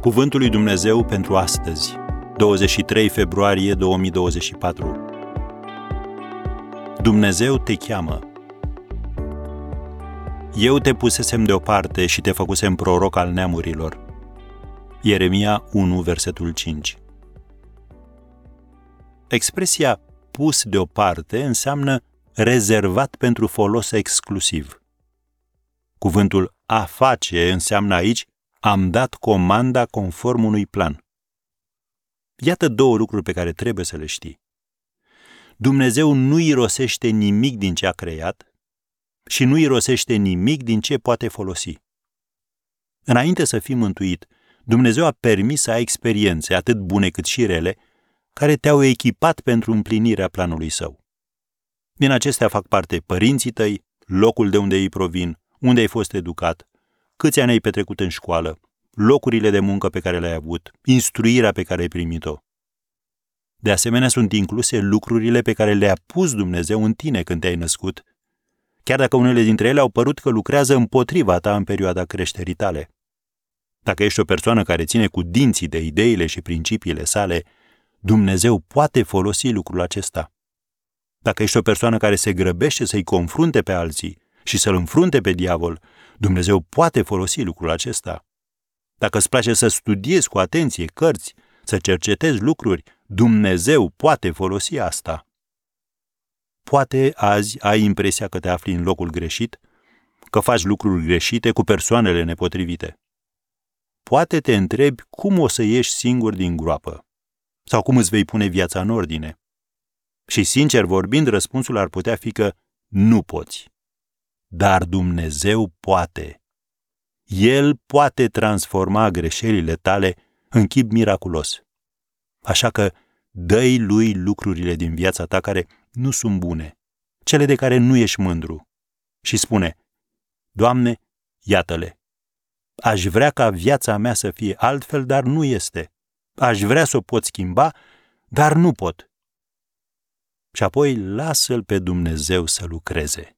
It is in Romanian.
Cuvântul lui Dumnezeu pentru astăzi, 23 februarie 2024. Dumnezeu te cheamă. Eu te pusesem deoparte și te făcusem proroc al neamurilor. Ieremia 1, versetul 5. Expresia pus deoparte înseamnă rezervat pentru folos exclusiv. Cuvântul a face înseamnă aici am dat comanda conform unui plan. Iată două lucruri pe care trebuie să le știi. Dumnezeu nu irosește nimic din ce a creat și nu irosește nimic din ce poate folosi. Înainte să fii mântuit, Dumnezeu a permis să ai experiențe, atât bune cât și rele, care te-au echipat pentru împlinirea planului său. Din acestea fac parte părinții tăi, locul de unde ei provin, unde ai fost educat, câți ani ai petrecut în școală, locurile de muncă pe care le-ai avut, instruirea pe care ai primit-o. De asemenea, sunt incluse lucrurile pe care le-a pus Dumnezeu în tine când te-ai născut, chiar dacă unele dintre ele au părut că lucrează împotriva ta în perioada creșterii tale. Dacă ești o persoană care ține cu dinții de ideile și principiile sale, Dumnezeu poate folosi lucrul acesta. Dacă ești o persoană care se grăbește să-i confrunte pe alții și să-l înfrunte pe diavol, Dumnezeu poate folosi lucrul acesta. Dacă îți place să studiezi cu atenție cărți, să cercetezi lucruri, Dumnezeu poate folosi asta. Poate azi ai impresia că te afli în locul greșit, că faci lucruri greșite cu persoanele nepotrivite. Poate te întrebi cum o să ieși singur din groapă sau cum îți vei pune viața în ordine. Și sincer vorbind, răspunsul ar putea fi că nu poți. Dar Dumnezeu poate. El poate transforma greșelile tale în chip miraculos. Așa că dă lui lucrurile din viața ta care nu sunt bune, cele de care nu ești mândru. Și spune, Doamne, iată-le. Aș vrea ca viața mea să fie altfel, dar nu este. Aș vrea să o pot schimba, dar nu pot. Și apoi lasă-L pe Dumnezeu să lucreze.